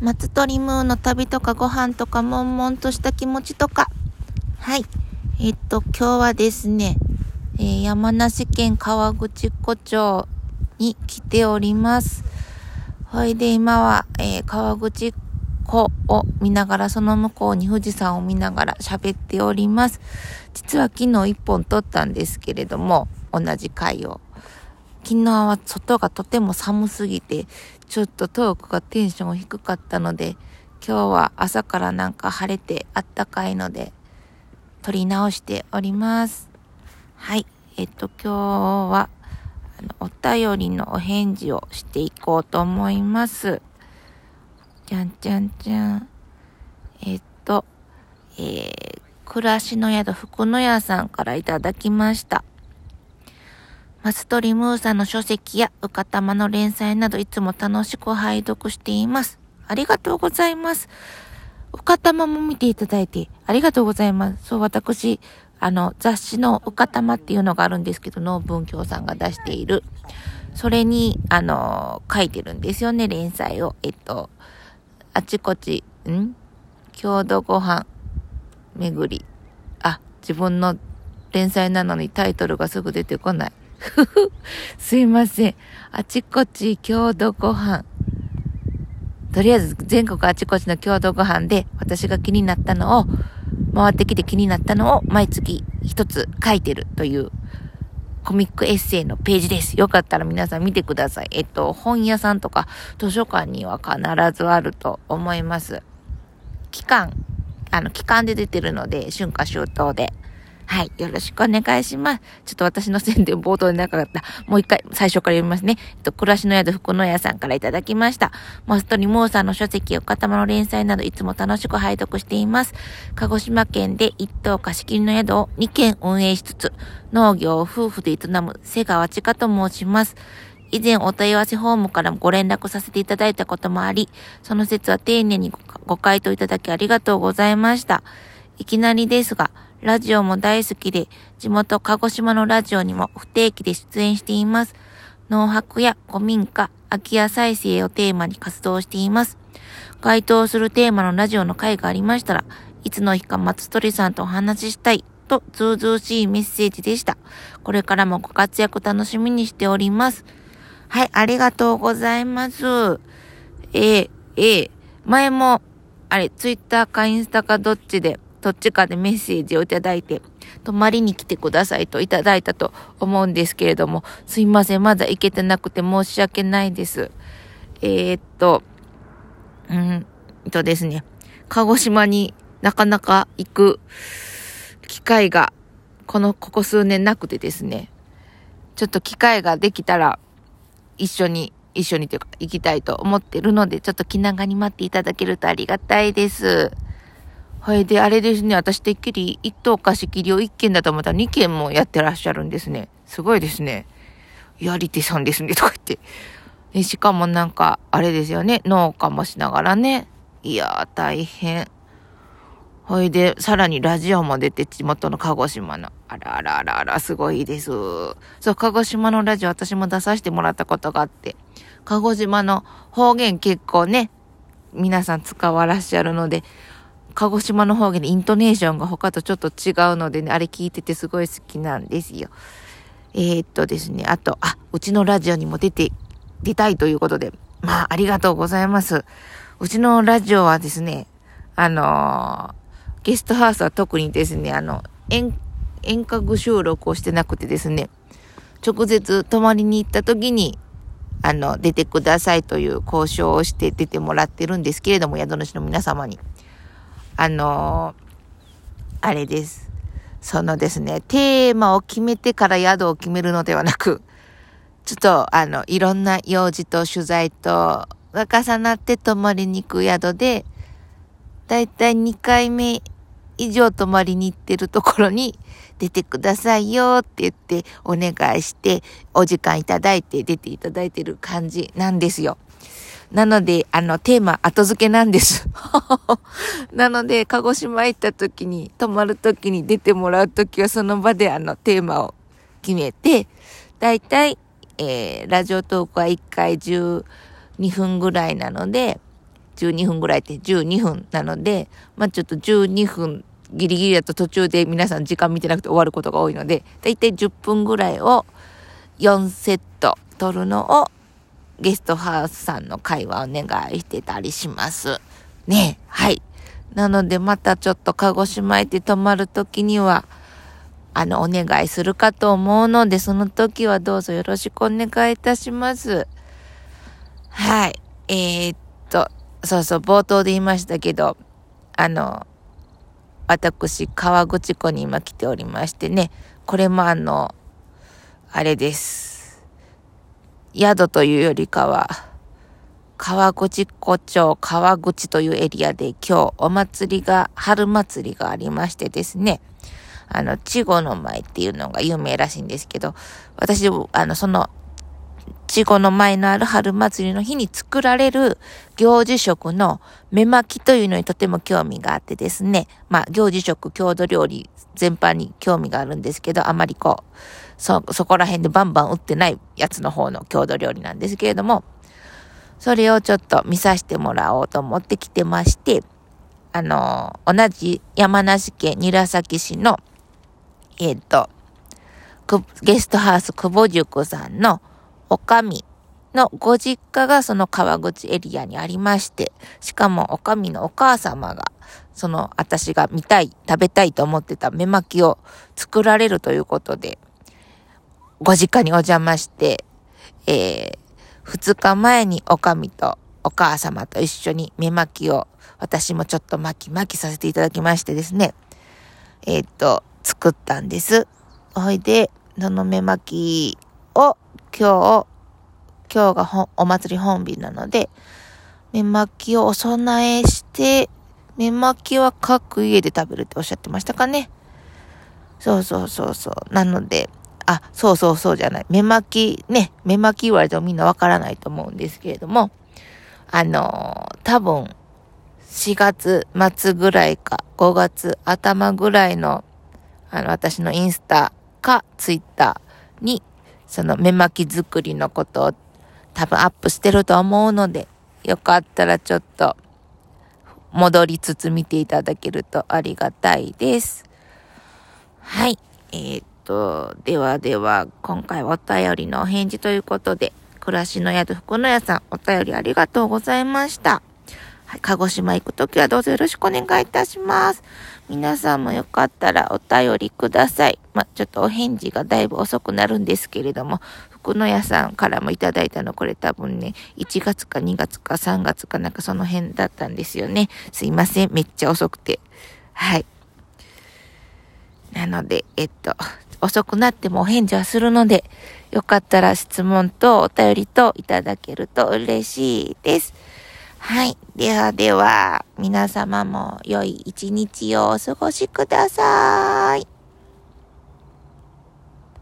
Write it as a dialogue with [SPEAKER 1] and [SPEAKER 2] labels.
[SPEAKER 1] 松鳥ムーの旅とかご飯とか悶々とした気持ちとか。はい。えっと、今日はですね、えー、山梨県川口湖町に来ております。ほいで今は、えー、川口湖を見ながら、その向こうに富士山を見ながら喋っております。実は昨日一本撮ったんですけれども、同じ回を。昨日は外がとても寒すぎて、ちょっとトークがテンション低かったので、今日は朝からなんか晴れてあったかいので、撮り直しております。はい。えっと、今日は、あの、お便りのお返事をしていこうと思います。じゃんじゃんじゃん。えっと、えー、暮らしの宿福の屋さんからいただきました。マストリムーさんの書籍やうかたまの連載などいつも楽しく拝読しています。ありがとうございます。うかたまも見ていただいてありがとうございます。そう、私、あの、雑誌のうかたまっていうのがあるんですけど、農文教さんが出している。それに、あの、書いてるんですよね、連載を。えっと、あちこち、ん？郷土ご飯巡り。あ、自分の連載なのにタイトルがすぐ出てこない。ふふ、すいません。あちこち郷土ご飯。とりあえず全国あちこちの郷土ご飯で私が気になったのを、回ってきて気になったのを毎月一つ書いてるというコミックエッセイのページです。よかったら皆さん見てください。えっと、本屋さんとか図書館には必ずあると思います。期間、あの、期間で出てるので、春夏秋冬で。はい。よろしくお願いします。ちょっと私の宣伝冒頭でなかった。もう一回、最初から読みますね。えっと、暮らしの宿福の屋さんからいただきました。マストにモーさんの書籍を塊の連載などいつも楽しく拝読しています。鹿児島県で一棟貸し切りの宿を2軒運営しつつ、農業を夫婦で営む瀬川千佳と申します。以前お問い合わせフォームからもご連絡させていただいたこともあり、その説は丁寧にご回答いただきありがとうございました。いきなりですが、ラジオも大好きで、地元鹿児島のラジオにも不定期で出演しています。農泊や古民家、空き家再生をテーマに活動しています。該当するテーマのラジオの回がありましたら、いつの日か松鳥さんとお話ししたいと、ずうずうしいメッセージでした。これからもご活躍楽しみにしております。はい、ありがとうございます。えー、えー、前も、あれ、ツイッターかインスタかどっちで、どっちかでメッセージをいただいて、泊まりに来てくださいといただいたと思うんですけれども、すいません、まだ行けてなくて申し訳ないです。えー、っと、うんとですね、鹿児島になかなか行く機会が、この、ここ数年なくてですね、ちょっと機会ができたら、一緒に、一緒にというか、行きたいと思ってるので、ちょっと気長に待っていただけるとありがたいです。はい。で、あれですね。私てっきり一等貸し切りを一件だと思ったら二件もやってらっしゃるんですね。すごいですね。やり手さんですね。とか言って。でしかもなんか、あれですよね。農家もしながらね。いやー、大変。ほいで、さらにラジオも出て、地元の鹿児島の。あらあらあらあら、すごいです。そう、鹿児島のラジオ私も出させてもらったことがあって。鹿児島の方言結構ね、皆さん使わらっしゃるので、鹿児島の方言でイントネーションが他とちょっと違うのでね、あれ聞いててすごい好きなんですよ。えー、っとですね、あと、あ、うちのラジオにも出て、出たいということで、まあ、ありがとうございます。うちのラジオはですね、あのー、ゲストハウスは特にですね、あの、遠、遠隔収録をしてなくてですね、直接泊まりに行った時に、あの、出てくださいという交渉をして出てもらってるんですけれども、宿主の皆様に。あのあれです。そのですね、テーマを決めてから宿を決めるのではなく、ちょっと、あの、いろんな用事と取材とが重なって泊まりに行く宿で、だいたい2回目以上泊まりに行ってるところに出てくださいよって言ってお願いして、お時間いただいて出ていただいてる感じなんですよ。なので、あの、テーマ後付けなんです。なので、鹿児島行った時に、泊まる時に出てもらう時はその場であの、テーマを決めて、だいたい、えー、ラジオトークは1回12分ぐらいなので、12分ぐらいって12分なので、まあちょっと12分ギリギリだと途中で皆さん時間見てなくて終わることが多いので、だいたい10分ぐらいを4セット取るのをゲストハウスさんの会話お願いしてたりします。ねはい。なのでまたちょっと鹿児島へて泊まるときには、あの、お願いするかと思うので、その時はどうぞよろしくお願いいたします。はい。えー、っと、そうそう、冒頭で言いましたけど、あの、私、川口湖に今来ておりましてね、これもあの、あれです。宿というよりかは、川口湖町川口というエリアで今日お祭りが、春祭りがありましてですね、あの、稚語の舞っていうのが有名らしいんですけど、私、あの、その稚語の前のある春祭りの日に作られる行事食の目巻きというのにとても興味があってですね。まあ、行事食、郷土料理全般に興味があるんですけど、あまりこう、そ、そこら辺でバンバン売ってないやつの方の郷土料理なんですけれども、それをちょっと見させてもらおうと思ってきてまして、あの、同じ山梨県韮崎市の、えっ、ー、と、ゲストハウス久保塾さんのおかみのご実家がその川口エリアにありまして、しかもおかみのお母様が、その私が見たい、食べたいと思ってた目巻きを作られるということで、ご実家にお邪魔して、えー、二日前におかみとお母様と一緒に目巻きを私もちょっと巻き巻きさせていただきましてですね、えー、っと、作ったんです。ほいで、その目巻きを今日、今日がお祭り本日なので、目巻きをお供えして、目巻きは各家で食べるっておっしゃってましたかね。そうそうそうそう。なので、あ、そうそうそうじゃない。目巻き、ね、目巻き言われてもみんなわからないと思うんですけれども、あのー、多分、4月末ぐらいか、5月頭ぐらいの、あの、私のインスタかツイッターにその目巻き作りのことを多分アップしてると思うので、よかったらちょっと戻りつつ見ていただけるとありがたいです。はい。えー、っと、ではでは、今回お便りのお返事ということで、暮らしの宿福野屋さん、お便りありがとうございました。はい、鹿児島行くときはどうぞよろしくお願いいたします。皆さんもよかったらお便りください。まちょっとお返事がだいぶ遅くなるんですけれども、福野屋さんからもいただいたの、これ多分ね、1月か2月か3月かなんかその辺だったんですよね。すいません。めっちゃ遅くて。はい。なので、えっと、遅くなってもお返事はするので、よかったら質問とお便りといただけると嬉しいです。はい。ではでは、皆様も良い一日をお過ごしください。